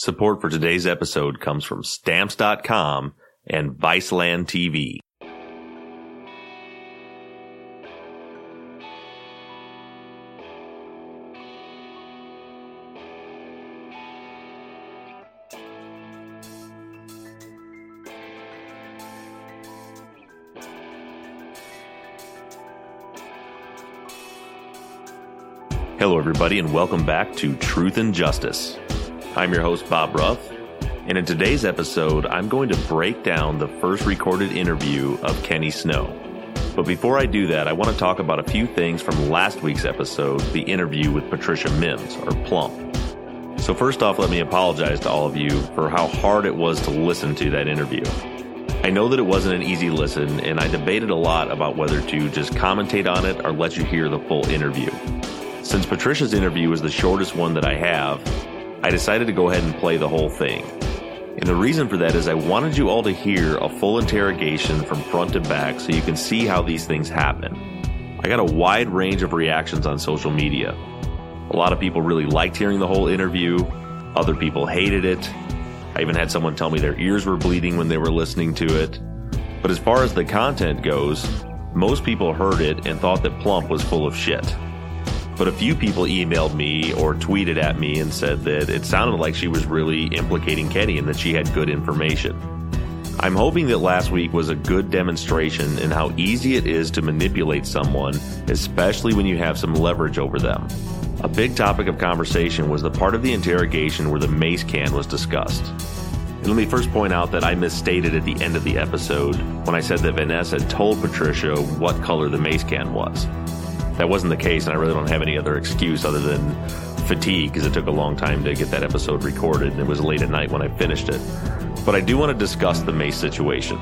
Support for today's episode comes from Stamps.com and Viceland TV. Hello, everybody, and welcome back to Truth and Justice. I'm your host, Bob Ruff, and in today's episode, I'm going to break down the first recorded interview of Kenny Snow. But before I do that, I want to talk about a few things from last week's episode, the interview with Patricia Mims, or Plump. So, first off, let me apologize to all of you for how hard it was to listen to that interview. I know that it wasn't an easy listen, and I debated a lot about whether to just commentate on it or let you hear the full interview. Since Patricia's interview was the shortest one that I have, I decided to go ahead and play the whole thing. And the reason for that is I wanted you all to hear a full interrogation from front to back so you can see how these things happen. I got a wide range of reactions on social media. A lot of people really liked hearing the whole interview, other people hated it. I even had someone tell me their ears were bleeding when they were listening to it. But as far as the content goes, most people heard it and thought that Plump was full of shit but a few people emailed me or tweeted at me and said that it sounded like she was really implicating Kenny and that she had good information. I'm hoping that last week was a good demonstration in how easy it is to manipulate someone, especially when you have some leverage over them. A big topic of conversation was the part of the interrogation where the mace can was discussed. And let me first point out that I misstated at the end of the episode when I said that Van Ness had told Patricia what color the mace can was that wasn't the case, and I really don't have any other excuse other than fatigue because it took a long time to get that episode recorded, and it was late at night when I finished it. But I do want to discuss the mace situation.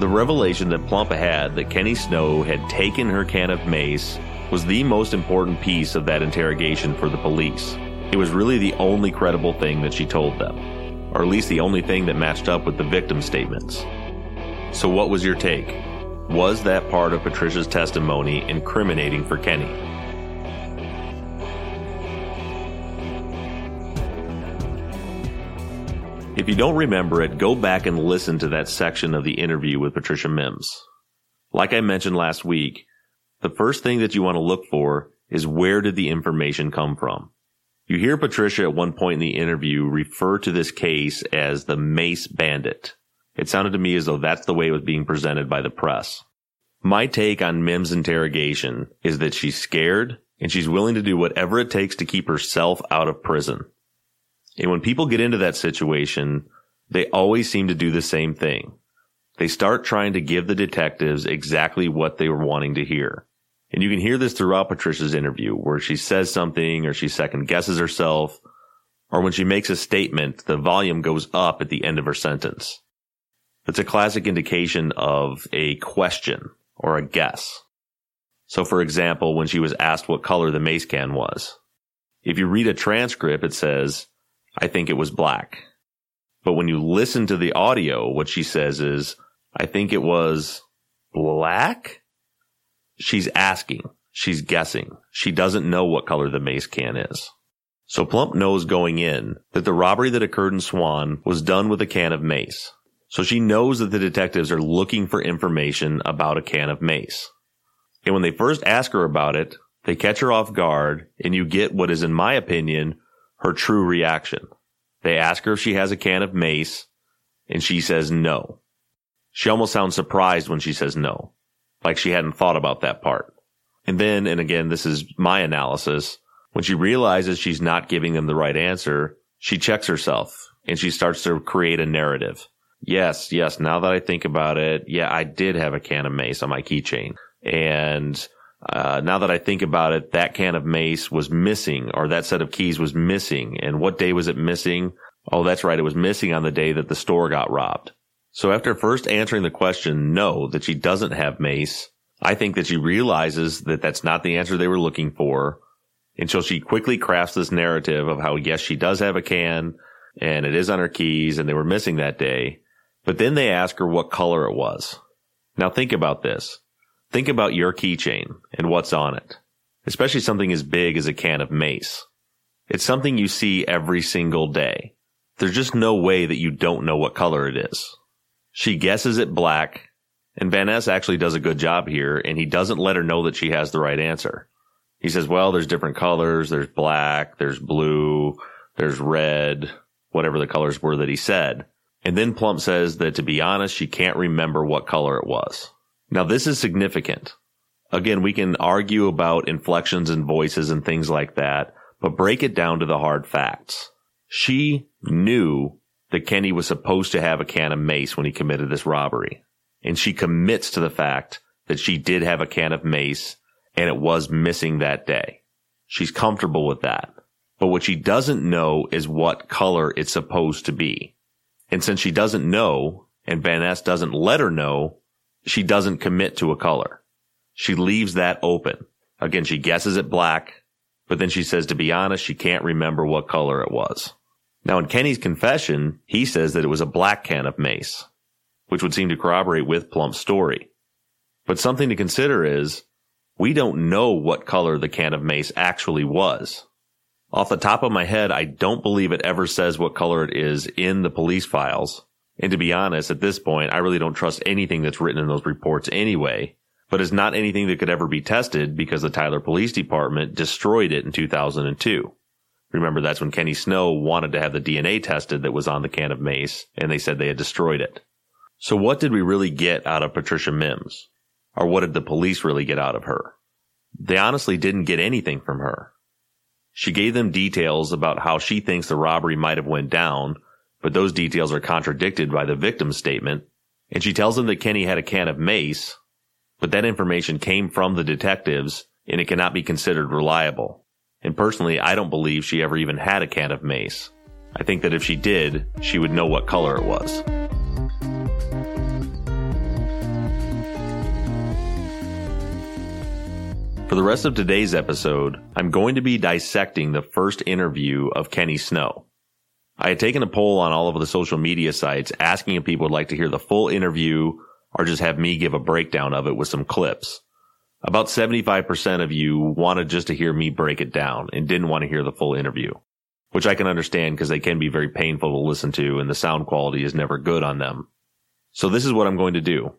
The revelation that Plump had that Kenny Snow had taken her can of mace was the most important piece of that interrogation for the police. It was really the only credible thing that she told them, or at least the only thing that matched up with the victim statements. So, what was your take? Was that part of Patricia's testimony incriminating for Kenny? If you don't remember it, go back and listen to that section of the interview with Patricia Mims. Like I mentioned last week, the first thing that you want to look for is where did the information come from? You hear Patricia at one point in the interview refer to this case as the Mace Bandit. It sounded to me as though that's the way it was being presented by the press. My take on Mim's interrogation is that she's scared and she's willing to do whatever it takes to keep herself out of prison. And when people get into that situation, they always seem to do the same thing. They start trying to give the detectives exactly what they were wanting to hear. And you can hear this throughout Patricia's interview where she says something or she second guesses herself or when she makes a statement, the volume goes up at the end of her sentence. It's a classic indication of a question or a guess. So for example, when she was asked what color the mace can was, if you read a transcript, it says, I think it was black. But when you listen to the audio, what she says is, I think it was black. She's asking. She's guessing. She doesn't know what color the mace can is. So Plump knows going in that the robbery that occurred in Swan was done with a can of mace. So she knows that the detectives are looking for information about a can of mace. And when they first ask her about it, they catch her off guard and you get what is, in my opinion, her true reaction. They ask her if she has a can of mace and she says no. She almost sounds surprised when she says no, like she hadn't thought about that part. And then, and again, this is my analysis, when she realizes she's not giving them the right answer, she checks herself and she starts to create a narrative. Yes, yes. Now that I think about it, yeah, I did have a can of mace on my keychain. And uh, now that I think about it, that can of mace was missing or that set of keys was missing. And what day was it missing? Oh, that's right. It was missing on the day that the store got robbed. So after first answering the question, no, that she doesn't have mace, I think that she realizes that that's not the answer they were looking for until she quickly crafts this narrative of how, yes, she does have a can and it is on her keys and they were missing that day. But then they ask her what color it was. Now think about this. Think about your keychain and what's on it, especially something as big as a can of mace. It's something you see every single day. There's just no way that you don't know what color it is. She guesses it black, and Van Ness actually does a good job here, and he doesn't let her know that she has the right answer. He says, well, there's different colors. There's black, there's blue, there's red, whatever the colors were that he said. And then Plump says that to be honest, she can't remember what color it was. Now this is significant. Again, we can argue about inflections and voices and things like that, but break it down to the hard facts. She knew that Kenny was supposed to have a can of mace when he committed this robbery. And she commits to the fact that she did have a can of mace and it was missing that day. She's comfortable with that. But what she doesn't know is what color it's supposed to be. And since she doesn't know and Van Ness doesn't let her know, she doesn't commit to a color. She leaves that open. Again, she guesses it black, but then she says to be honest, she can't remember what color it was. Now in Kenny's confession, he says that it was a black can of mace, which would seem to corroborate with Plump's story. But something to consider is we don't know what color the can of mace actually was. Off the top of my head, I don't believe it ever says what color it is in the police files. And to be honest, at this point, I really don't trust anything that's written in those reports anyway. But it's not anything that could ever be tested because the Tyler Police Department destroyed it in 2002. Remember, that's when Kenny Snow wanted to have the DNA tested that was on the can of mace, and they said they had destroyed it. So what did we really get out of Patricia Mims? Or what did the police really get out of her? They honestly didn't get anything from her. She gave them details about how she thinks the robbery might have went down, but those details are contradicted by the victim's statement. And she tells them that Kenny had a can of mace, but that information came from the detectives and it cannot be considered reliable. And personally, I don't believe she ever even had a can of mace. I think that if she did, she would know what color it was. For the rest of today's episode, I'm going to be dissecting the first interview of Kenny Snow. I had taken a poll on all of the social media sites asking if people would like to hear the full interview or just have me give a breakdown of it with some clips. About 75% of you wanted just to hear me break it down and didn't want to hear the full interview, which I can understand because they can be very painful to listen to and the sound quality is never good on them. So this is what I'm going to do.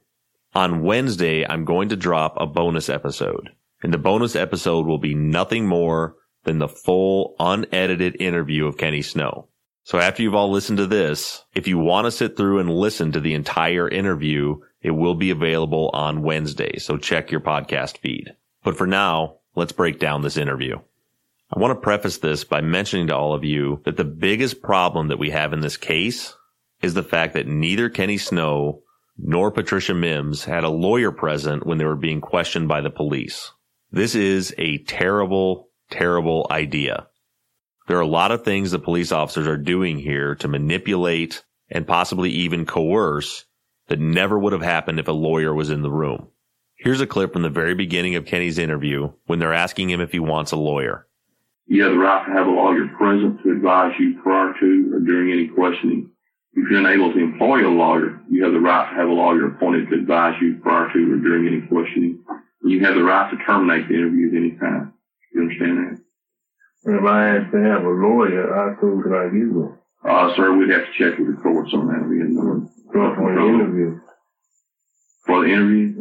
On Wednesday, I'm going to drop a bonus episode and the bonus episode will be nothing more than the full unedited interview of Kenny Snow. So after you've all listened to this, if you want to sit through and listen to the entire interview, it will be available on Wednesday, so check your podcast feed. But for now, let's break down this interview. I want to preface this by mentioning to all of you that the biggest problem that we have in this case is the fact that neither Kenny Snow nor Patricia Mims had a lawyer present when they were being questioned by the police. This is a terrible, terrible idea. There are a lot of things that police officers are doing here to manipulate and possibly even coerce that never would have happened if a lawyer was in the room. Here's a clip from the very beginning of Kenny's interview when they're asking him if he wants a lawyer. You have the right to have a lawyer present to advise you prior to or during any questioning. If you're unable to employ a lawyer, you have the right to have a lawyer appointed to advise you prior to or during any questioning. You have the right to terminate the interview at any time. You understand that? If I have to have a lawyer, how soon can I get one? Uh, sir, we'd have to check with the courts on that. We had no For the interview. For the interview,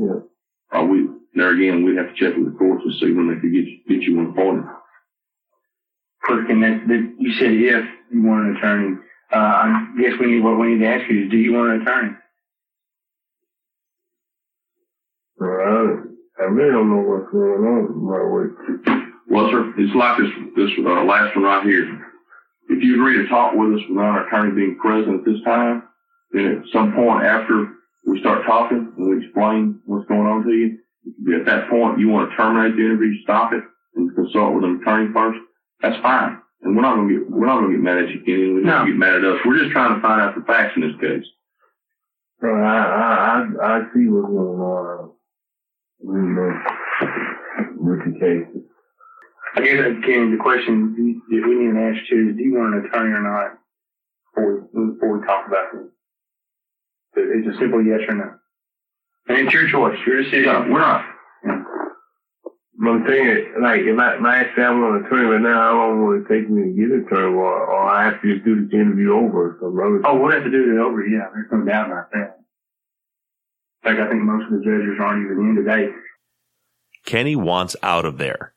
Yeah. uh, we, there again, we'd have to check with the courts to see when they could get, you- get you one appointed. Quick, and that, that you said if you want an attorney. Uh, I guess we need, what we need to ask you is, do you want an attorney? Well, I, I really don't know what's going on my way. Well, sir, it's like this, this, uh, last one right here. If you agree to talk with us without our attorney being present at this time, then at some point after we start talking and we explain what's going on to you, at that point you want to terminate the interview, stop it, and consult with an attorney first, that's fine. And we're not gonna get we're not gonna get mad at you, Kenny. We're not No. gonna get mad at us. We're just trying to find out the facts in this case. So I, I, I, I see what's going on. Know, case. I guess, Kenny, the question that we need to ask you is, do you want an attorney or not? Before we, before we talk about this. So It's a simple yes or no. And it's your choice, your decision. Yeah, we're not. But I'm saying, like, if I, I say I want an attorney right now, how long will it take me to get an attorney, or, or I have to just do this interview over? So, brother, Oh, we'll have to do it over, yeah, there's no doubt about that. In fact, I think most of the judges aren't even in today. Kenny wants out of there.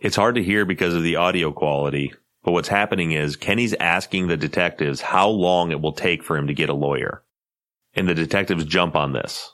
It's hard to hear because of the audio quality, but what's happening is Kenny's asking the detectives how long it will take for him to get a lawyer. And the detectives jump on this.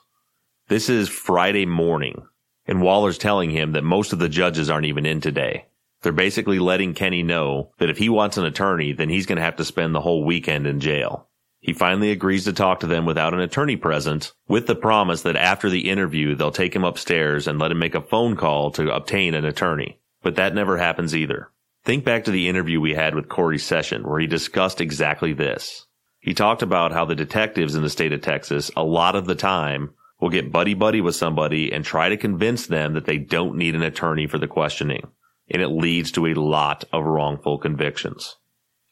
This is Friday morning, and Waller's telling him that most of the judges aren't even in today. They're basically letting Kenny know that if he wants an attorney, then he's going to have to spend the whole weekend in jail. He finally agrees to talk to them without an attorney present, with the promise that after the interview, they'll take him upstairs and let him make a phone call to obtain an attorney. But that never happens either. Think back to the interview we had with Cory Session, where he discussed exactly this. He talked about how the detectives in the state of Texas, a lot of the time, will get buddy buddy with somebody and try to convince them that they don't need an attorney for the questioning. And it leads to a lot of wrongful convictions.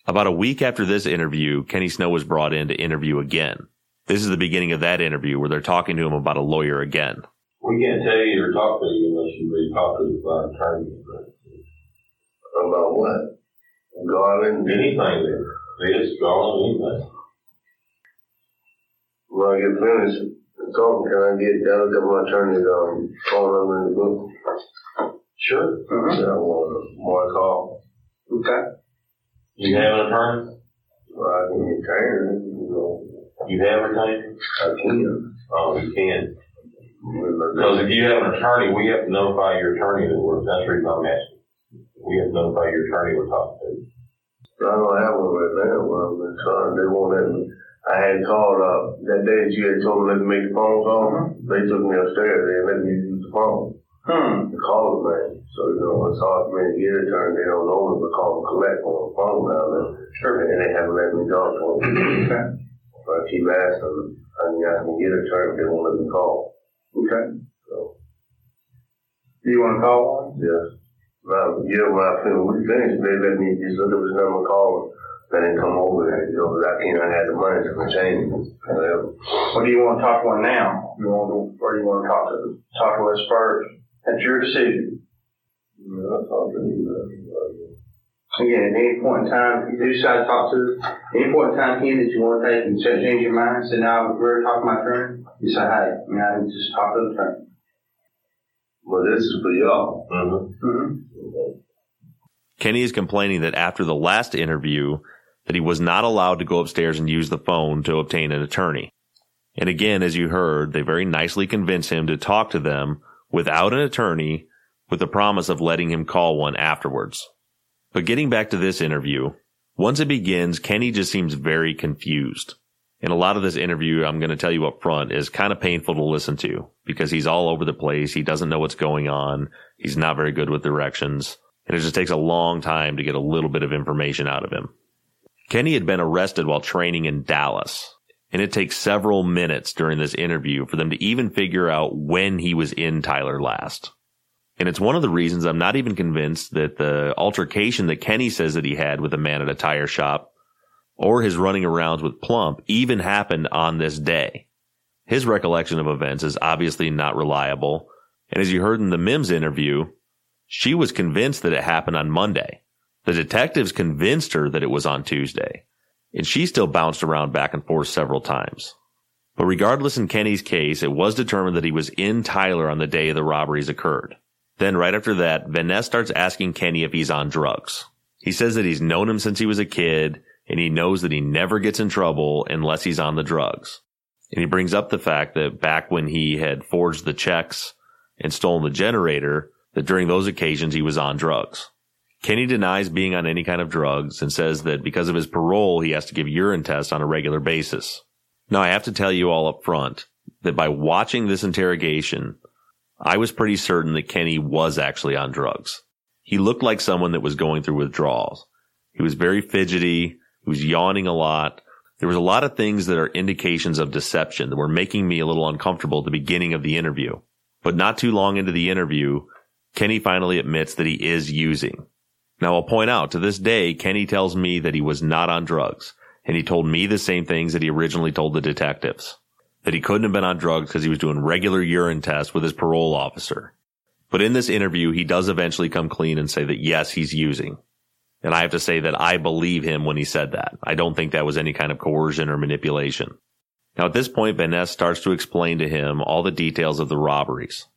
About a week after this interview, Kenny Snow was brought in to interview again. This is the beginning of that interview where they're talking to him about a lawyer again. We can't tell you or talk to you unless you really talk to the attorney. about what? Garland, Anything there. that this, gone, anything. when I get finished talking, can I get, I'll get my attorney's, um, phone number in the book? Sure. So I want more call. Okay. You have an attorney? Well, I can you know, You have an attorney? I can. Oh, you can. Because if you have an attorney, we have to notify your attorney that we're, that's the reason I'm asking. We have to notify your attorney we're talking to. I don't have one right now, but I've been trying, they won't let me. I had called, uh, that day that you had told me let me make the phone call, they took me upstairs, they let me use the phone. Hmm. The call man. So, you know, it's hard for me to get a turn, they don't know me, but call and collect on the phone now, then. Sure. And they haven't let me talk to them. Okay. But I keep asking, I mean, I can get a turn, they won't let me call, Okay. so, Do you want to call one? yes. Now, yeah, when I finish, we finished, they let me just look up his number, call, and then come over there, you know, 'cause I can't, I had the money to change whatever. Or do you want to talk to one now? You want to, or do you want to talk to, talk to us first? That's your decision. Yeah, I'll talk to you, Again, at any point in time, if you do decide to talk to us, any point in time, Ken, that you want to take and set- change your mind, say, now, we're talking to my attorney, you say, hey, you know, I need to just talk to the attorney. Well, this is for y'all. Mm-hmm. Mm-hmm. Kenny is complaining that after the last interview that he was not allowed to go upstairs and use the phone to obtain an attorney. And again, as you heard, they very nicely convince him to talk to them without an attorney with the promise of letting him call one afterwards. But getting back to this interview, once it begins, Kenny just seems very confused. And a lot of this interview, I'm going to tell you up front, is kind of painful to listen to because he's all over the place. He doesn't know what's going on. He's not very good with directions. And it just takes a long time to get a little bit of information out of him. Kenny had been arrested while training in Dallas, and it takes several minutes during this interview for them to even figure out when he was in Tyler last. And it's one of the reasons I'm not even convinced that the altercation that Kenny says that he had with a man at a tire shop or his running around with Plump even happened on this day. His recollection of events is obviously not reliable. And as you heard in the Mims interview, she was convinced that it happened on Monday. The detectives convinced her that it was on Tuesday. And she still bounced around back and forth several times. But regardless in Kenny's case, it was determined that he was in Tyler on the day the robberies occurred. Then right after that, Van Ness starts asking Kenny if he's on drugs. He says that he's known him since he was a kid and he knows that he never gets in trouble unless he's on the drugs. And he brings up the fact that back when he had forged the checks and stolen the generator, that during those occasions he was on drugs. Kenny denies being on any kind of drugs and says that because of his parole, he has to give urine tests on a regular basis. Now I have to tell you all up front that by watching this interrogation, I was pretty certain that Kenny was actually on drugs. He looked like someone that was going through withdrawals. He was very fidgety. He was yawning a lot. There was a lot of things that are indications of deception that were making me a little uncomfortable at the beginning of the interview. But not too long into the interview, Kenny finally admits that he is using. Now I'll point out to this day, Kenny tells me that he was not on drugs and he told me the same things that he originally told the detectives. That he couldn't have been on drugs because he was doing regular urine tests with his parole officer. But in this interview, he does eventually come clean and say that yes, he's using. And I have to say that I believe him when he said that. I don't think that was any kind of coercion or manipulation. Now at this point, Van Ness starts to explain to him all the details of the robberies.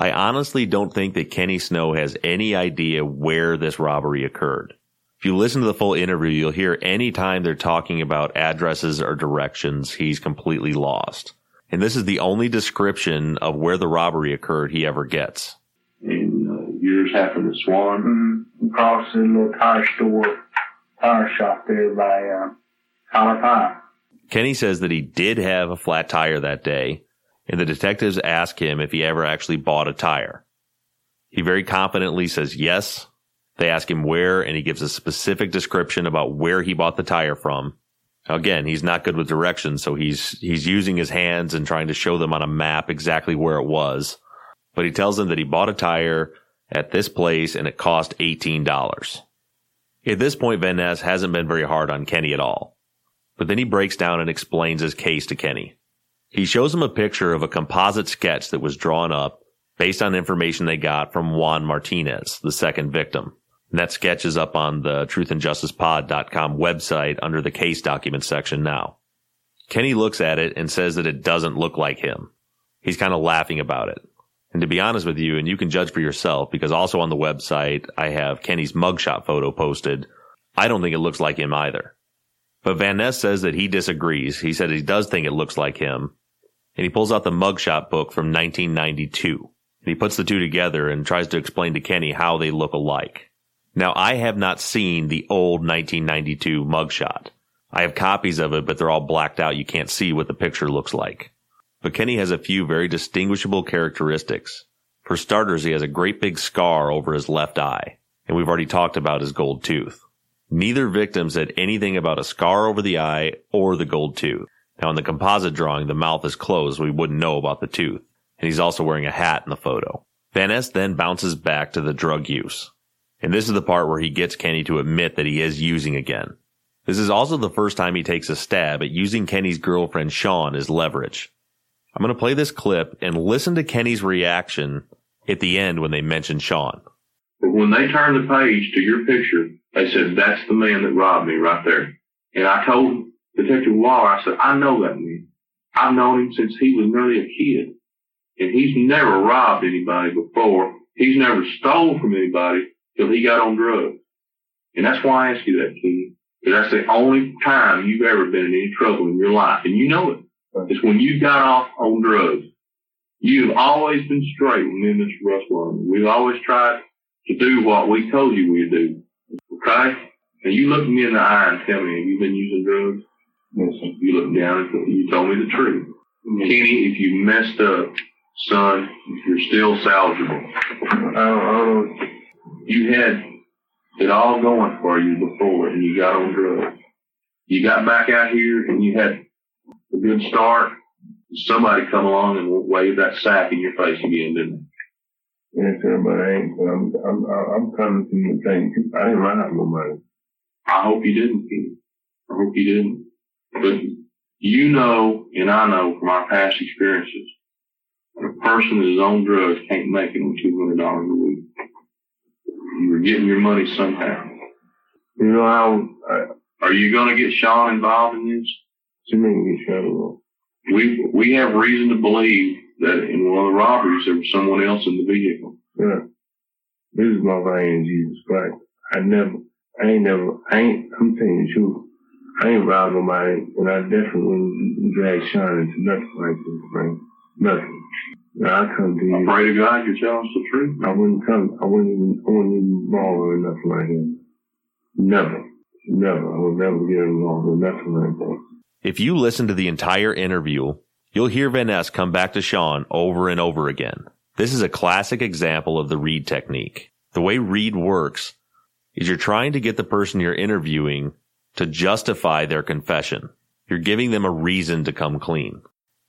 I honestly don't think that Kenny Snow has any idea where this robbery occurred. If you listen to the full interview, you'll hear any time they're talking about addresses or directions, he's completely lost. And this is the only description of where the robbery occurred he ever gets. And uh, yours happened at Swan. Mm-hmm. Across the little tire store, tire shop there by uh, Collar. Kenny says that he did have a flat tire that day, and the detectives ask him if he ever actually bought a tire. He very confidently says yes. They ask him where, and he gives a specific description about where he bought the tire from. Again, he's not good with directions, so he's he's using his hands and trying to show them on a map exactly where it was. But he tells them that he bought a tire at this place and it cost $18. At this point, Van Ness hasn't been very hard on Kenny at all. But then he breaks down and explains his case to Kenny. He shows him a picture of a composite sketch that was drawn up based on information they got from Juan Martinez, the second victim. And that sketch is up on the truthandjusticepod.com website under the case documents section now. Kenny looks at it and says that it doesn't look like him. He's kind of laughing about it. And to be honest with you, and you can judge for yourself, because also on the website, I have Kenny's mugshot photo posted. I don't think it looks like him either. But Van Ness says that he disagrees. He said he does think it looks like him. And he pulls out the mugshot book from 1992. And he puts the two together and tries to explain to Kenny how they look alike. Now, I have not seen the old 1992 mugshot. I have copies of it, but they're all blacked out. You can't see what the picture looks like. But Kenny has a few very distinguishable characteristics. For starters, he has a great big scar over his left eye, and we've already talked about his gold tooth. Neither victim said anything about a scar over the eye or the gold tooth. Now in the composite drawing, the mouth is closed, so we wouldn't know about the tooth. And he's also wearing a hat in the photo. Van Ness then bounces back to the drug use. And this is the part where he gets Kenny to admit that he is using again. This is also the first time he takes a stab at using Kenny's girlfriend Sean as leverage. I'm going to play this clip and listen to Kenny's reaction at the end when they mention Sean. But when they turned the page to your picture, they said, that's the man that robbed me right there. And I told Detective Waller, I said, I know that man. I've known him since he was nearly a kid. And he's never robbed anybody before. He's never stole from anybody till he got on drugs. And that's why I ask you that, Kenny. Because that's the only time you've ever been in any trouble in your life. And you know it. It's when you got off on drugs. You've always been straight with me and Mr. Russell. We've always tried to do what we told you we'd do. Okay? And you look me in the eye and tell me, have you been using drugs? Yes. You look down and you told me the truth. Yes. Kenny, if you messed up, son, you're still salvageable. I don't, I don't You had it all going for you before and you got on drugs. You got back out here and you had a good start. Somebody come along and wave that sack in your face again, didn't they? Yes, sir, but I ain't, I'm, I'm, I'm coming to you saying, I ain't running no money. I hope you didn't. I hope you didn't. But you know, and I know from our past experiences, that a person that is on drugs can't make it on $200 a week. You were getting your money somehow. You know, I are you going to get Sean involved in this? you mean get shot up? We we have reason to believe that in one of the robberies there was someone else in the vehicle. Yeah. This is my vein, Jesus Christ. I never, I ain't never, I ain't, I'm telling you the truth. I ain't robbed nobody, and I definitely wouldn't drag Sean into nothing like this, Frank. Nothing. Now, I come to you. I pray to God you tell us the truth. I wouldn't come, I wouldn't even, I wouldn't even involve with nothing like that. Never. Never. I would never get involved with nothing like that. If you listen to the entire interview, you'll hear Van Ness come back to Sean over and over again. This is a classic example of the Reid technique. The way Reid works is you're trying to get the person you're interviewing to justify their confession. You're giving them a reason to come clean.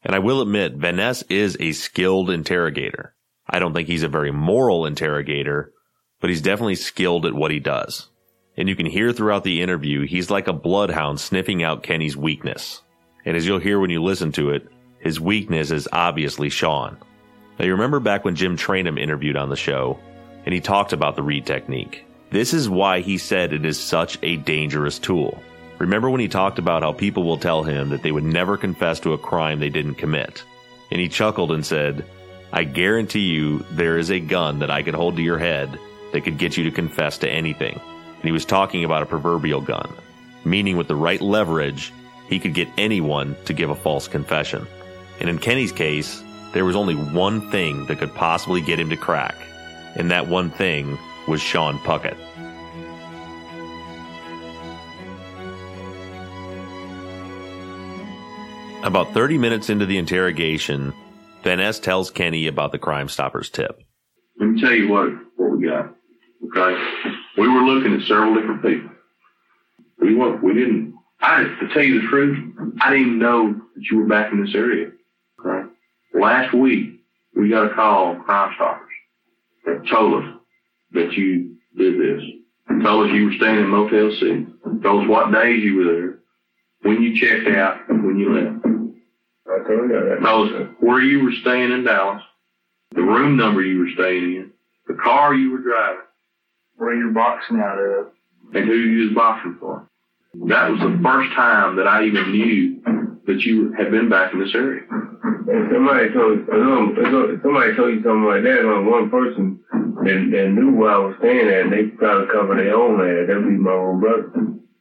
And I will admit, Van Ness is a skilled interrogator. I don't think he's a very moral interrogator, but he's definitely skilled at what he does. And you can hear throughout the interview, he's like a bloodhound sniffing out Kenny's weakness. And as you'll hear when you listen to it, his weakness is obviously Sean. Now you remember back when Jim Trainum interviewed on the show, and he talked about the Reid technique. This is why he said it is such a dangerous tool. Remember when he talked about how people will tell him that they would never confess to a crime they didn't commit? And he chuckled and said, I guarantee you there is a gun that I could hold to your head that could get you to confess to anything. And he was talking about a proverbial gun, meaning with the right leverage, he could get anyone to give a false confession. And in Kenny's case, there was only one thing that could possibly get him to crack, and that one thing was Sean Puckett. About 30 minutes into the interrogation, Van Ness tells Kenny about the Crime Stoppers tip. Let me tell you what, what we got. Okay? We were looking at several different people. We weren't, we didn't, I, to tell you the truth, I didn't know that you were back in this area. Last week, we got a call from Crime Stoppers that told us that you did this. Told us you were staying in Motel 6. Told us what days you were there. When you checked out when you left. I told you that. Told us where you were staying in Dallas. The room number you were staying in. The car you were driving. Where you're boxing out of. and who you was boxing for. That was the first time that I even knew that you had been back in this area. If somebody told um, if somebody told you something like that, on one person that, that knew where I was staying at, and they try to cover their own ass, that'd be my own brother.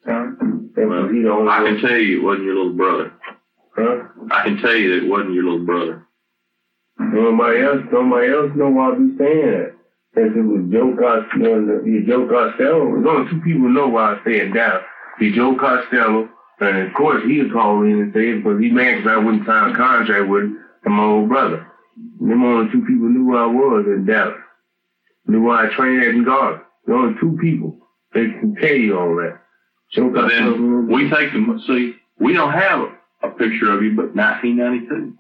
That was he the only I one. can tell you it wasn't your little brother. Huh? I can tell you that it wasn't your little brother. Nobody else, nobody else know where I was staying at. Since it was Joe Costello, yeah, Joe Costello. There's only two people know where I stay in Dallas. Be Joe Costello, and of course he'd call in and say it because he mad 'cause I wouldn't sign a contract with my old brother. And Them only two people knew where I was in Dallas. Knew where I trained at in Garden. The only two people. They can tell you all that. So then we take them, see, we don't have a, a picture of you but 1992.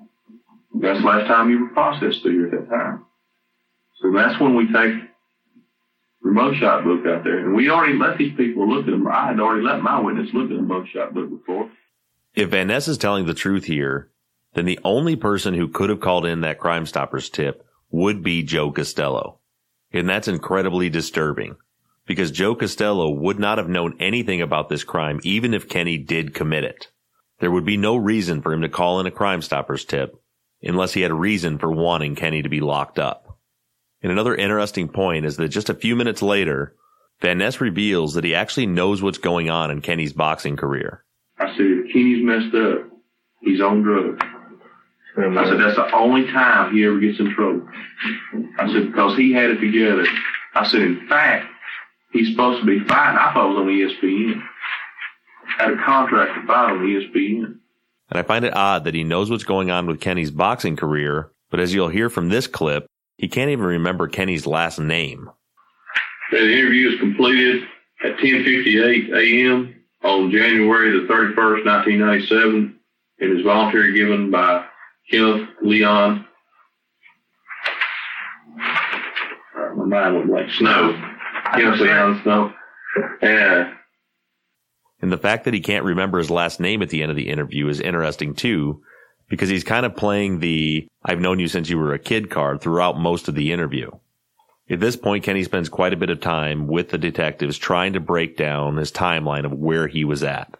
That's the last time you were processed through here at that time. So that's when we take remote shot book out there. And we already let these people look at them. I had already let my witness look at the remote shot book before. If Van Ness is telling the truth here, then the only person who could have called in that Crime Stoppers tip would be Joe Costello. And that's incredibly disturbing because Joe Costello would not have known anything about this crime even if Kenny did commit it. There would be no reason for him to call in a Crime Stoppers tip unless he had a reason for wanting Kenny to be locked up. And another interesting point is that just a few minutes later, Van Ness reveals that he actually knows what's going on in Kenny's boxing career. I said, if Kenny's messed up, he's on drugs. I said, that's the only time he ever gets in trouble. I said, because he had it together. I said, in fact, he's supposed to be fighting. I thought it was on ESPN. Had a contract to fight on ESPN. And I find it odd that he knows what's going on with Kenny's boxing career, but as you'll hear from this clip, he can't even remember Kenny's last name. The interview is completed at 10:58 a.m. on January the 31st, 1997. It is voluntary given by Kenneth Leon. Uh, My mind went like Snow. Kenneth Leon Snow. And And the fact that he can't remember his last name at the end of the interview is interesting too, because he's kind of playing the I've known you since you were a kid card throughout most of the interview. At this point, Kenny spends quite a bit of time with the detectives trying to break down his timeline of where he was at.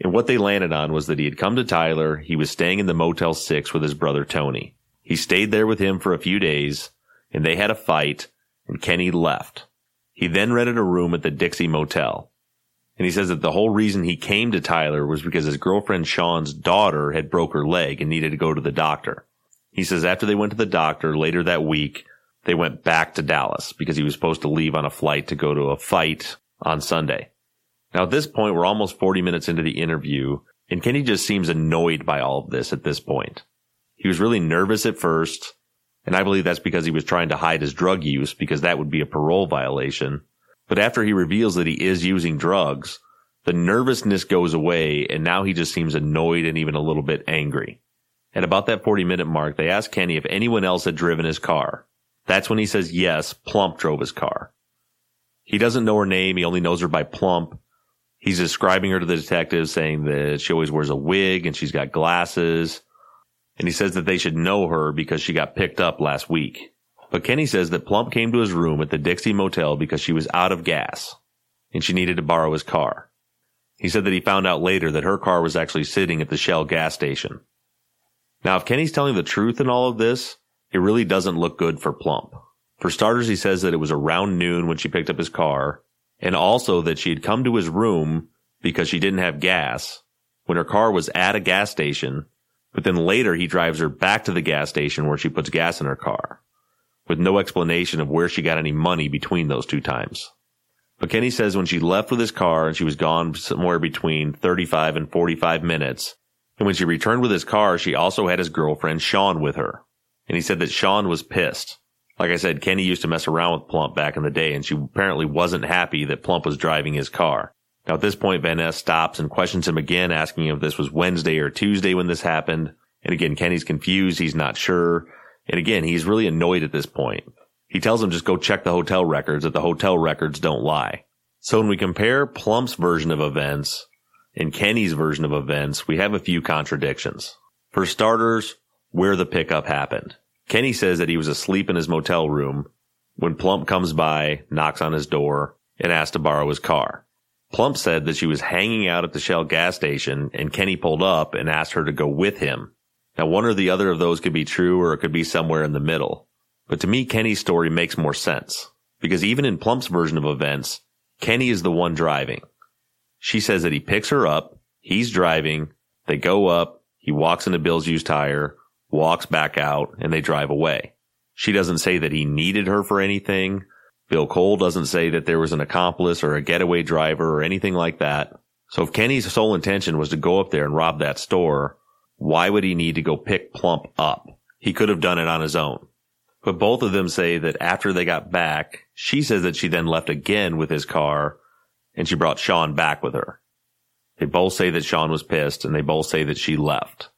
And what they landed on was that he had come to Tyler, he was staying in the Motel 6 with his brother Tony. He stayed there with him for a few days, and they had a fight, and Kenny left. He then rented a room at the Dixie Motel. And he says that the whole reason he came to Tyler was because his girlfriend Sean's daughter had broke her leg and needed to go to the doctor. He says after they went to the doctor later that week, they went back to Dallas because he was supposed to leave on a flight to go to a fight on Sunday. Now at this point, we're almost 40 minutes into the interview and Kenny just seems annoyed by all of this at this point. He was really nervous at first, and I believe that's because he was trying to hide his drug use because that would be a parole violation. But after he reveals that he is using drugs, the nervousness goes away and now he just seems annoyed and even a little bit angry. At about that 40 minute mark, they ask Kenny if anyone else had driven his car. That's when he says yes, Plump drove his car. He doesn't know her name. He only knows her by Plump. He's describing her to the detective saying that she always wears a wig and she's got glasses. And he says that they should know her because she got picked up last week. But Kenny says that Plump came to his room at the Dixie Motel because she was out of gas and she needed to borrow his car. He said that he found out later that her car was actually sitting at the Shell gas station. Now, if Kenny's telling the truth in all of this, it really doesn't look good for Plump. For starters, he says that it was around noon when she picked up his car, and also that she had come to his room because she didn't have gas when her car was at a gas station, but then later he drives her back to the gas station where she puts gas in her car, with no explanation of where she got any money between those two times. But Kenny says when she left with his car and she was gone somewhere between 35 and 45 minutes, and when she returned with his car, she also had his girlfriend Sean with her. And he said that Sean was pissed. Like I said, Kenny used to mess around with Plump back in the day, and she apparently wasn't happy that Plump was driving his car. Now at this point, Van Ness stops and questions him again, asking if this was Wednesday or Tuesday when this happened. And again, Kenny's confused. He's not sure. And again, he's really annoyed at this point. He tells him just go check the hotel records, that the hotel records don't lie. So when we compare Plump's version of events and Kenny's version of events, we have a few contradictions. For starters, where the pickup happened. Kenny says that he was asleep in his motel room when Plump comes by, knocks on his door, and asks to borrow his car. Plump said that she was hanging out at the Shell gas station and Kenny pulled up and asked her to go with him. Now one or the other of those could be true or it could be somewhere in the middle. But to me, Kenny's story makes more sense because even in Plump's version of events, Kenny is the one driving. She says that he picks her up, he's driving, they go up, he walks into Bill's used tire, walks back out, and they drive away. She doesn't say that he needed her for anything. Bill Cole doesn't say that there was an accomplice or a getaway driver or anything like that. So if Kenny's sole intention was to go up there and rob that store, why would he need to go pick Plump up? He could have done it on his own. But both of them say that after they got back, she says that she then left again with his car and she brought Sean back with her. They both say that Sean was pissed and they both say that she left.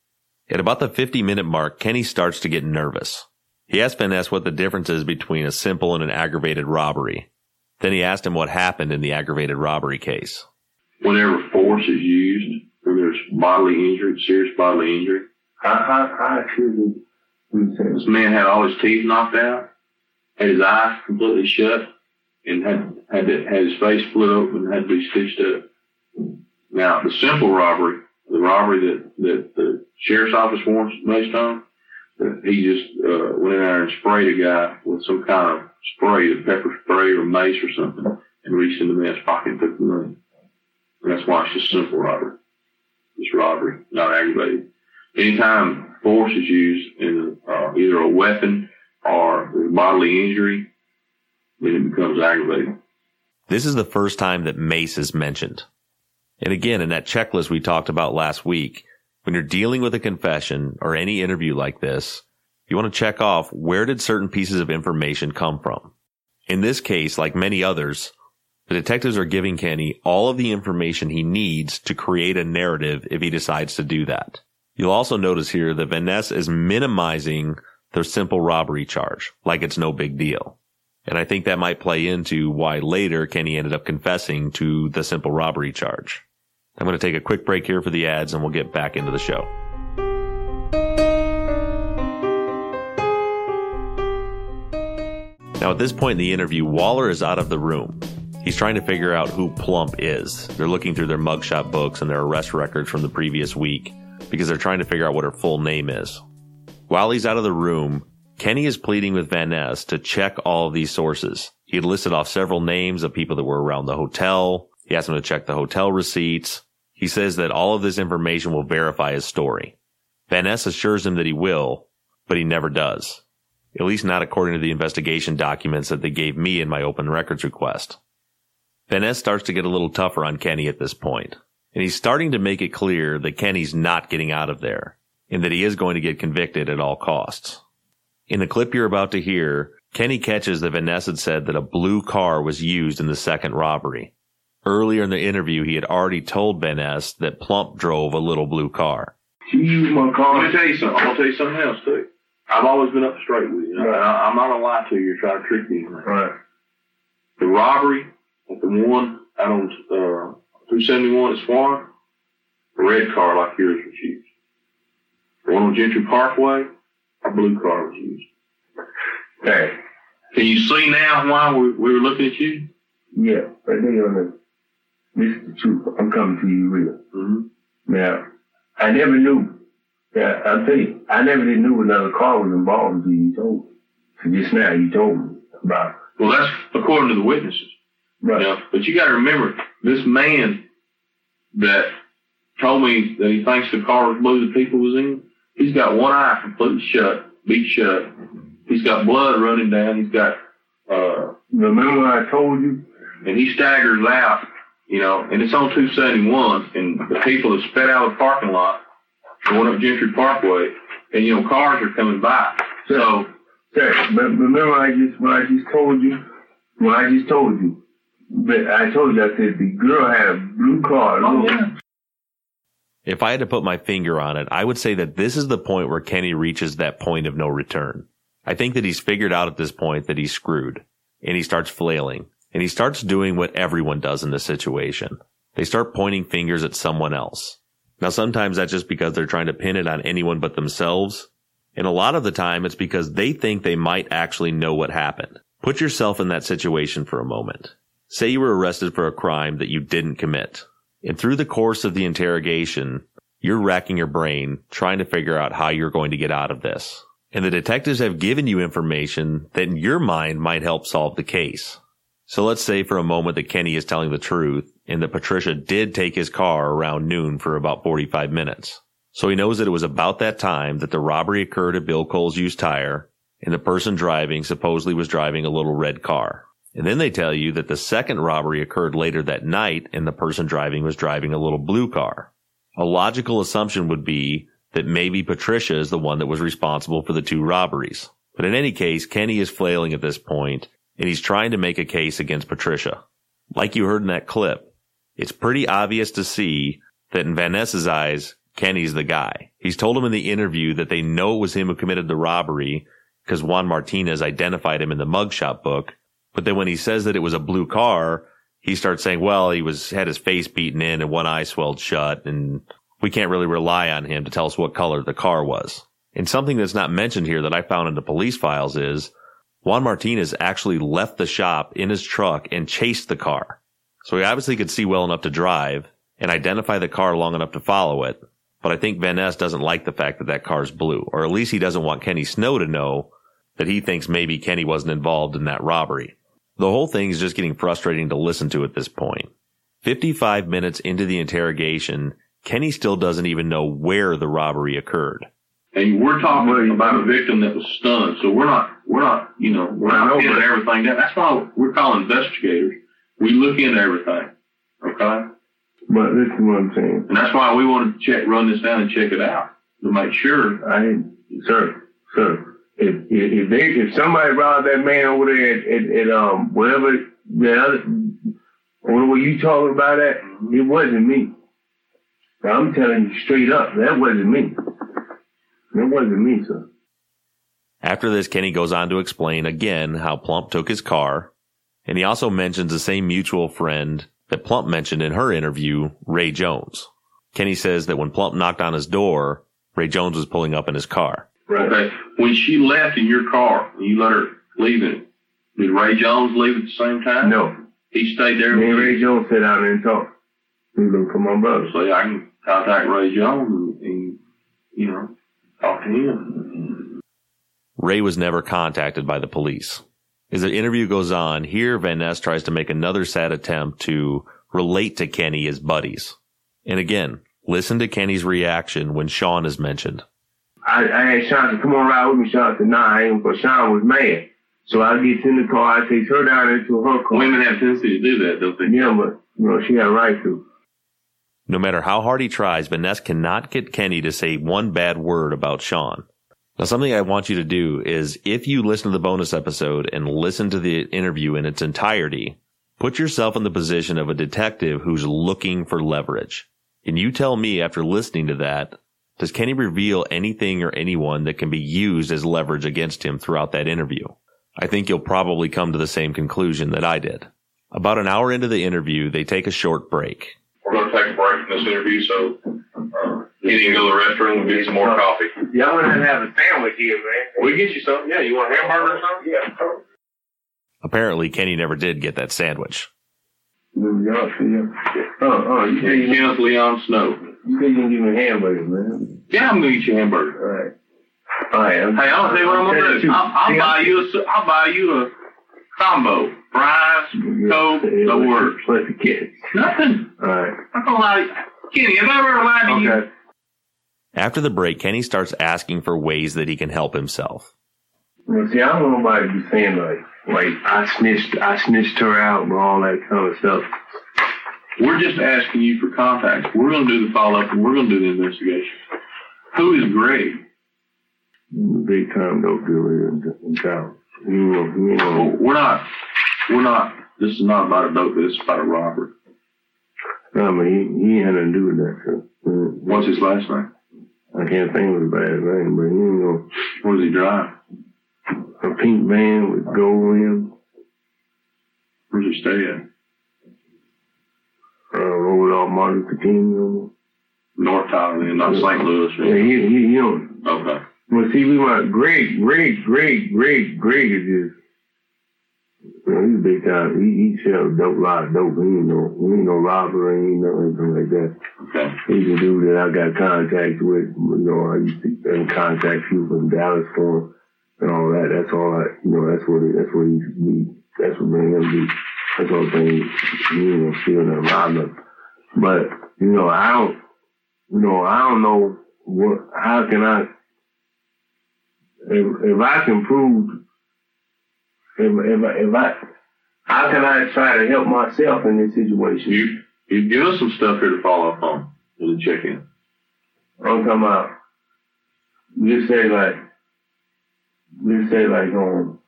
At about the 50 minute mark, Kenny starts to get nervous. He asks Van Ness what the difference is between a simple and an aggravated robbery. Then he asked him what happened in the aggravated robbery case. Whenever force is used, bodily injury, serious bodily injury, I, I, I actually this man had all his teeth knocked out, had his eyes completely shut, and had had, to, had his face split open and had to be stitched up. Now, the simple robbery, the robbery that, that the sheriff's office wants based on, that he just uh, went in there and sprayed a guy with some kind of spray, a pepper spray or mace or something, and reached in the man's pocket and took the money. And that's why it's just simple robbery. It's robbery, not aggravated. Anytime force is used in uh, either a weapon or bodily injury, then it becomes aggravated. This is the first time that mace is mentioned. And again, in that checklist we talked about last week, when you're dealing with a confession or any interview like this, you want to check off where did certain pieces of information come from. In this case, like many others, the detectives are giving Kenny all of the information he needs to create a narrative if he decides to do that. You'll also notice here that Van Ness is minimizing the simple robbery charge, like it's no big deal. And I think that might play into why later Kenny ended up confessing to the simple robbery charge. I'm going to take a quick break here for the ads and we'll get back into the show. Now, at this point in the interview, Waller is out of the room. He's trying to figure out who Plump is. They're looking through their mugshot books and their arrest records from the previous week because they're trying to figure out what her full name is. While he's out of the room, Kenny is pleading with Van Ness to check all of these sources. He had listed off several names of people that were around the hotel. He asked him to check the hotel receipts. He says that all of this information will verify his story. Van Ness assures him that he will, but he never does. At least not according to the investigation documents that they gave me in my open records request. Van Ness starts to get a little tougher on Kenny at this point, and he's starting to make it clear that Kenny's not getting out of there, and that he is going to get convicted at all costs. In the clip you're about to hear, Kenny catches that Van Ness had said that a blue car was used in the second robbery. Earlier in the interview, he had already told Van Ness that Plump drove a little blue car. She used my Let me tell you something. I'm gonna tell you something else too. I've always been up straight with you. Right. I, I'm not gonna lie to you or try to trick you. Right. The robbery at the one out on uh, 271 at Swan, a red car like yours was used. The one on Gentry Parkway, a blue car was used. Hey. Can you see now why we, we were looking at you? Yeah, but they on the, this is the truth. I'm coming to you real. Mm-hmm. Now, I never knew. Yeah, I'll tell you, I never did knew another car was involved until you told me. So just now you told me about Well, that's according to the witnesses. Right. You know, but you got to remember, this man that told me that he thinks the car was blue the people was in, he's got one eye completely shut, beat shut. He's got blood running down. He's got, uh, Remember when I told you? and he staggers out, you know, and it's on 271, and the people have sped out of the parking lot, going up Gentry Parkway, and you know, cars are coming by. So, but remember I just when I just told you when I just told you. But I told you I said the girl had a blue car. oh yeah. If I had to put my finger on it, I would say that this is the point where Kenny reaches that point of no return. I think that he's figured out at this point that he's screwed and he starts flailing and he starts doing what everyone does in this situation. They start pointing fingers at someone else. Now sometimes that's just because they're trying to pin it on anyone but themselves. And a lot of the time it's because they think they might actually know what happened. Put yourself in that situation for a moment. Say you were arrested for a crime that you didn't commit. And through the course of the interrogation, you're racking your brain trying to figure out how you're going to get out of this. And the detectives have given you information that in your mind might help solve the case. So let's say for a moment that Kenny is telling the truth and that Patricia did take his car around noon for about 45 minutes. So he knows that it was about that time that the robbery occurred at Bill Cole's used tire and the person driving supposedly was driving a little red car. And then they tell you that the second robbery occurred later that night and the person driving was driving a little blue car. A logical assumption would be that maybe Patricia is the one that was responsible for the two robberies. But in any case, Kenny is flailing at this point and he's trying to make a case against Patricia. Like you heard in that clip, it's pretty obvious to see that in Van Ness's eyes, Kenny's the guy. He's told him in the interview that they know it was him who committed the robbery because Juan Martinez identified him in the mugshot book. But then when he says that it was a blue car, he starts saying, well, he was, had his face beaten in and one eye swelled shut and we can't really rely on him to tell us what color the car was. And something that's not mentioned here that I found in the police files is Juan Martinez actually left the shop in his truck and chased the car. So he obviously could see well enough to drive and identify the car long enough to follow it. But I think Van Ness doesn't like the fact that that car's blue, or at least he doesn't want Kenny Snow to know that he thinks maybe Kenny wasn't involved in that robbery. The whole thing is just getting frustrating to listen to at this point. 55 minutes into the interrogation, Kenny still doesn't even know where the robbery occurred. And we're talking about a victim that was stunned. So we're not, we're not, you know, we're not know, pinning everything. That's why we're calling investigators. We look into everything. Okay? But listen to what I'm saying. And that's why we want to check, run this down and check it out to make sure. I didn't, sir, sir. If if, if they if somebody robbed that man over there at, at, at um whatever the other whatever you talking about that, it wasn't me. I'm telling you straight up, that wasn't me. That wasn't me, sir. After this, Kenny goes on to explain again how Plump took his car, and he also mentions the same mutual friend that Plump mentioned in her interview, Ray Jones. Kenny says that when Plump knocked on his door, Ray Jones was pulling up in his car. Okay. When she left in your car, and you let her leave in it, did Ray Jones leave at the same time? No. He stayed there. Me and Ray you? Jones sat down and talked. We looking for my brother. So I can contact Ray Jones and, and you know, talk to him. Ray was never contacted by the police. As the interview goes on, here Van Ness tries to make another sad attempt to relate to Kenny as buddies. And again, listen to Kenny's reaction when Sean is mentioned. I, I asked Sean to come on ride with me. Sean said, nah, I ain't, but Sean was mad. So I get in the car, I take her down into her car. Women have a tendency to do that, don't they? Yeah, but, you know, she had a right to. No matter how hard he tries, Van Ness cannot get Kenny to say one bad word about Sean. Now, something I want you to do is if you listen to the bonus episode and listen to the interview in its entirety, put yourself in the position of a detective who's looking for leverage. And you tell me after listening to that, does Kenny reveal anything or anyone that can be used as leverage against him throughout that interview? I think you'll probably come to the same conclusion that I did. About an hour into the interview, they take a short break. We're going to take a break from this interview, so uh, you can go to the restroom and get some more coffee. Y'all want to have a sandwich here, man? We get you something. Yeah, you want a hamburger or something? Yeah. Apparently, Kenny never did get that sandwich. Y'all see? Oh, oh, you say you, Kenneth Leon Snow. You say you can give me a hamburger, man. Yeah, I'm going to eat your hamburger. All right. All right. I'm, Hey, I'll tell you what I'm going to do. I'll, I'll buy you a, s- I'll buy you a combo. Fries, Coke, the works. What's the kids? Nothing. All right. I'm going to lie. Kenny, have I ever lied to you? Okay. After the break, Kenny starts asking for ways that he can help himself. Well, see, I don't want nobody to be saying like, like I snitched, I snitched her out and all that kind of stuff. We're just asking you for contacts. We're going to do the follow up and we're going to do the investigation. Who is Greg? Big time dope dealer in, town. You know, you know, we're not. We're not. This is not about a dope. This is about a robbery. I mean, he, he had nothing to do with that. So, uh, What's his last name? I can't think of his last name, but you know, What does he drive? a pink van with gold rims, Where's he stay at? Uh, rolled off Martin Luther King. North then, not St. Louis. know, yeah, he, he, you Okay. Well, see, we want Greg, Greg, Greg, Greg, Greg is just, you know, he's a big time. He, he sells dope, a lot of dope. He ain't no, he ain't no robber, he ain't no anything like that. Okay. He's a dude that I got contact with. You know, I used to uh, contact people from Dallas for him and all that. That's all I, you know, that's what it, that's what he, he that's what made him do. That's all thing, you know, stealing and robbing. But, you know, I don't, you know, I don't know what, how can I, if, if I can prove, if, if, I- if I, how can I try to help myself in this situation? You you give us some stuff here to follow up on and to check in. I'm talking about, just say like, just say like on,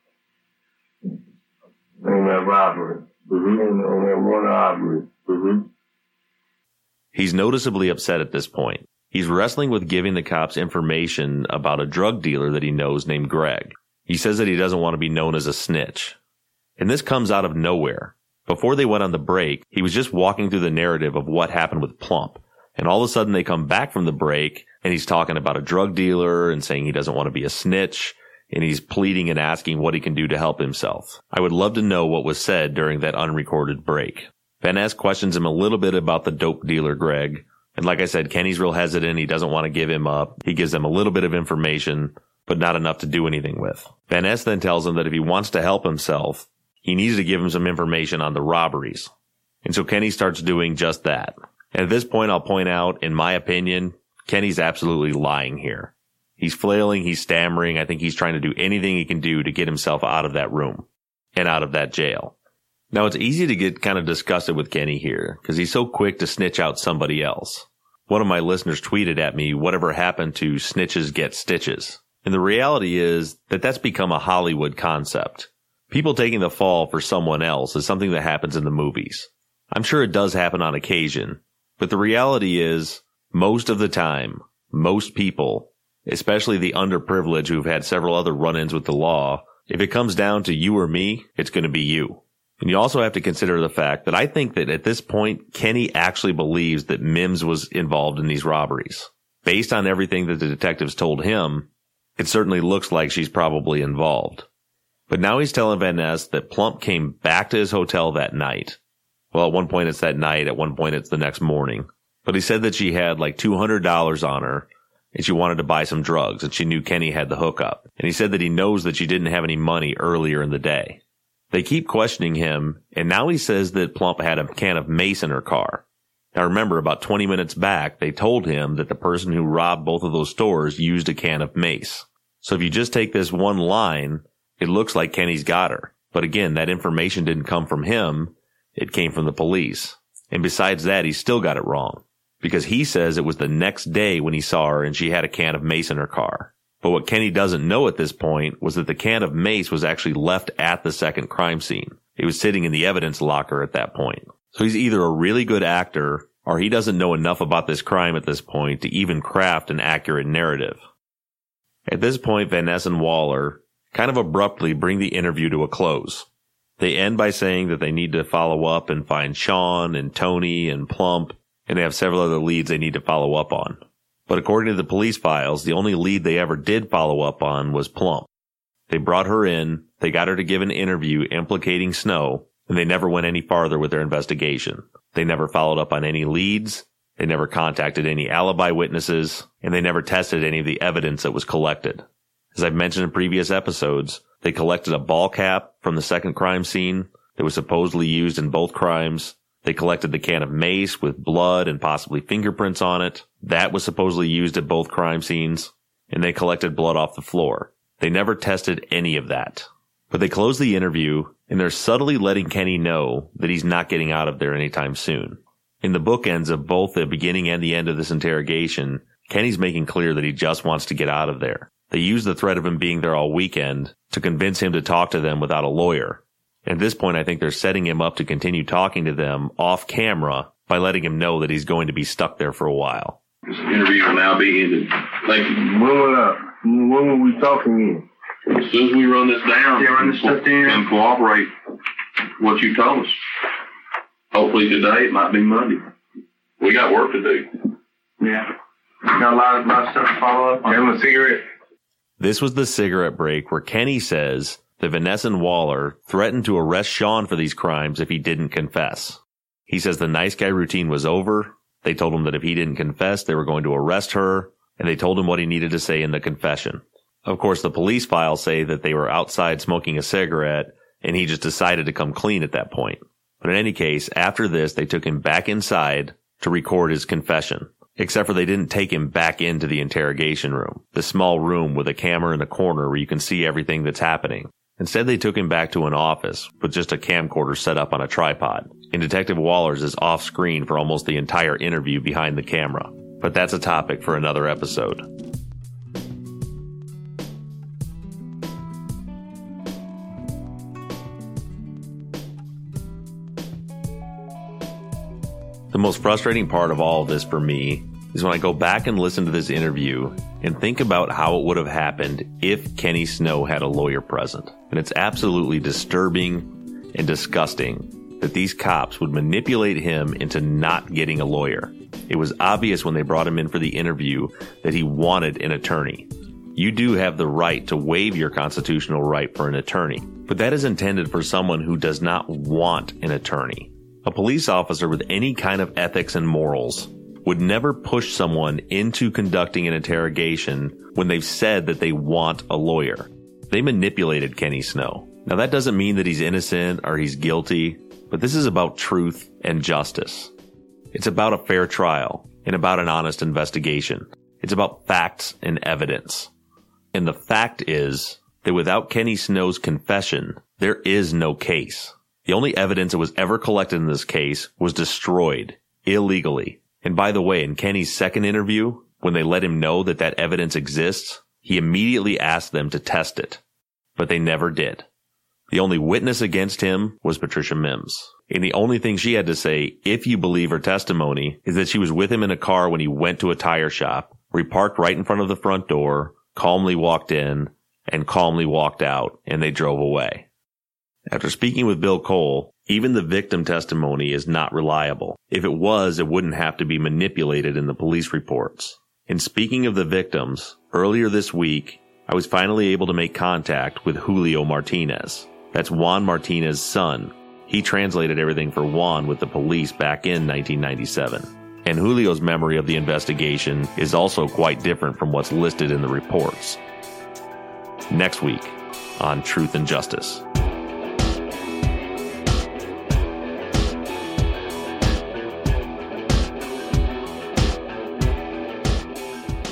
on that robbery, Mm-hmm. on, on that one robbery. Mm-hmm. He's noticeably upset at this point. He's wrestling with giving the cops information about a drug dealer that he knows named Greg. He says that he doesn't want to be known as a snitch. And this comes out of nowhere. Before they went on the break, he was just walking through the narrative of what happened with Plump. And all of a sudden they come back from the break and he's talking about a drug dealer and saying he doesn't want to be a snitch. And he's pleading and asking what he can do to help himself. I would love to know what was said during that unrecorded break. Van Ness questions him a little bit about the dope dealer, Greg. And like I said, Kenny's real hesitant. He doesn't want to give him up. He gives them a little bit of information, but not enough to do anything with. Van Ness then tells him that if he wants to help himself, he needs to give him some information on the robberies. And so Kenny starts doing just that. And at this point, I'll point out, in my opinion, Kenny's absolutely lying here. He's flailing, he's stammering. I think he's trying to do anything he can do to get himself out of that room and out of that jail. Now it's easy to get kind of disgusted with Kenny here because he's so quick to snitch out somebody else. One of my listeners tweeted at me, whatever happened to snitches get stitches. And the reality is that that's become a Hollywood concept. People taking the fall for someone else is something that happens in the movies. I'm sure it does happen on occasion, but the reality is most of the time, most people, especially the underprivileged who've had several other run-ins with the law, if it comes down to you or me, it's going to be you. And you also have to consider the fact that I think that at this point, Kenny actually believes that Mims was involved in these robberies. Based on everything that the detectives told him, it certainly looks like she's probably involved. But now he's telling Van Ness that Plump came back to his hotel that night. Well, at one point it's that night, at one point it's the next morning. But he said that she had like $200 on her and she wanted to buy some drugs and she knew Kenny had the hookup. And he said that he knows that she didn't have any money earlier in the day. They keep questioning him, and now he says that Plump had a can of mace in her car. Now remember, about 20 minutes back, they told him that the person who robbed both of those stores used a can of mace. So if you just take this one line, it looks like Kenny's got her. But again, that information didn't come from him. It came from the police. And besides that, he still got it wrong. Because he says it was the next day when he saw her and she had a can of mace in her car. But what Kenny doesn't know at this point was that the can of mace was actually left at the second crime scene. It was sitting in the evidence locker at that point. So he's either a really good actor or he doesn't know enough about this crime at this point to even craft an accurate narrative. At this point, Van Ness and Waller kind of abruptly bring the interview to a close. They end by saying that they need to follow up and find Sean and Tony and Plump, and they have several other leads they need to follow up on. But according to the police files, the only lead they ever did follow up on was Plump. They brought her in, they got her to give an interview implicating Snow, and they never went any farther with their investigation. They never followed up on any leads, they never contacted any alibi witnesses, and they never tested any of the evidence that was collected. As I've mentioned in previous episodes, they collected a ball cap from the second crime scene that was supposedly used in both crimes. They collected the can of mace with blood and possibly fingerprints on it. That was supposedly used at both crime scenes. And they collected blood off the floor. They never tested any of that. But they close the interview and they're subtly letting Kenny know that he's not getting out of there anytime soon. In the bookends of both the beginning and the end of this interrogation, Kenny's making clear that he just wants to get out of there. They use the threat of him being there all weekend to convince him to talk to them without a lawyer. At this point, I think they're setting him up to continue talking to them off camera by letting him know that he's going to be stuck there for a while. This interview will now be ended. Thank you. When will, uh, when will we talking As soon as we run this down. Yeah, run this stuff down. And cooperate what you told us. Hopefully today, it might be Monday. We got work to do. Yeah. Got a lot of, lot of stuff to follow up in? Have on. a cigarette? This was the cigarette break where Kenny says that Van Ness and Waller threatened to arrest Sean for these crimes if he didn't confess. He says the nice guy routine was over. They told him that if he didn't confess, they were going to arrest her, and they told him what he needed to say in the confession. Of course, the police files say that they were outside smoking a cigarette, and he just decided to come clean at that point. But in any case, after this, they took him back inside to record his confession. Except for they didn't take him back into the interrogation room, the small room with a camera in the corner where you can see everything that's happening. Instead, they took him back to an office with just a camcorder set up on a tripod. And Detective Wallers is off screen for almost the entire interview behind the camera. But that's a topic for another episode. The most frustrating part of all of this for me is when I go back and listen to this interview and think about how it would have happened if Kenny Snow had a lawyer present. And it's absolutely disturbing and disgusting that these cops would manipulate him into not getting a lawyer. It was obvious when they brought him in for the interview that he wanted an attorney. You do have the right to waive your constitutional right for an attorney, but that is intended for someone who does not want an attorney. A police officer with any kind of ethics and morals would never push someone into conducting an interrogation when they've said that they want a lawyer. They manipulated Kenny Snow. Now that doesn't mean that he's innocent or he's guilty, but this is about truth and justice. It's about a fair trial and about an honest investigation. It's about facts and evidence. And the fact is that without Kenny Snow's confession, there is no case. The only evidence that was ever collected in this case was destroyed illegally. And by the way, in Kenny's second interview, when they let him know that that evidence exists, he immediately asked them to test it. But they never did. The only witness against him was Patricia Mims. And the only thing she had to say, if you believe her testimony, is that she was with him in a car when he went to a tire shop, where he parked right in front of the front door, calmly walked in, and calmly walked out, and they drove away. After speaking with Bill Cole, even the victim testimony is not reliable. If it was, it wouldn't have to be manipulated in the police reports. In speaking of the victims, earlier this week, I was finally able to make contact with Julio Martinez. That's Juan Martinez's son. He translated everything for Juan with the police back in 1997. And Julio's memory of the investigation is also quite different from what's listed in the reports. Next week on Truth and Justice.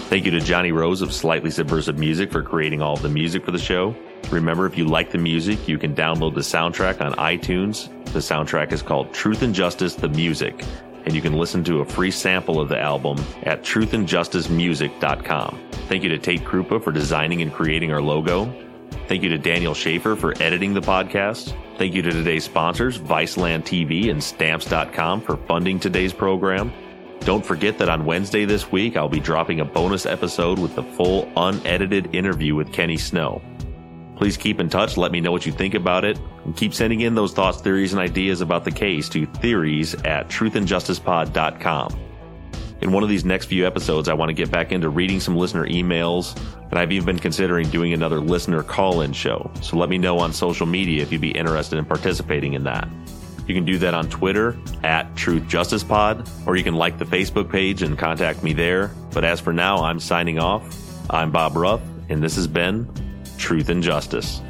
Thank you to Johnny Rose of Slightly Subversive Music for creating all of the music for the show. Remember, if you like the music, you can download the soundtrack on iTunes. The soundtrack is called Truth and Justice The Music, and you can listen to a free sample of the album at truthandjusticemusic.com. Thank you to Tate Krupa for designing and creating our logo. Thank you to Daniel Schaefer for editing the podcast. Thank you to today's sponsors, Viceland TV and Stamps.com for funding today's program. Don't forget that on Wednesday this week, I'll be dropping a bonus episode with the full unedited interview with Kenny Snow. Please keep in touch. Let me know what you think about it. And keep sending in those thoughts, theories, and ideas about the case to theories at truthandjusticepod.com. In one of these next few episodes, I want to get back into reading some listener emails, and I've even been considering doing another listener call in show. So let me know on social media if you'd be interested in participating in that. You can do that on Twitter at Truth Justice Pod, or you can like the Facebook page and contact me there. But as for now, I'm signing off. I'm Bob Ruff, and this has been Truth and Justice.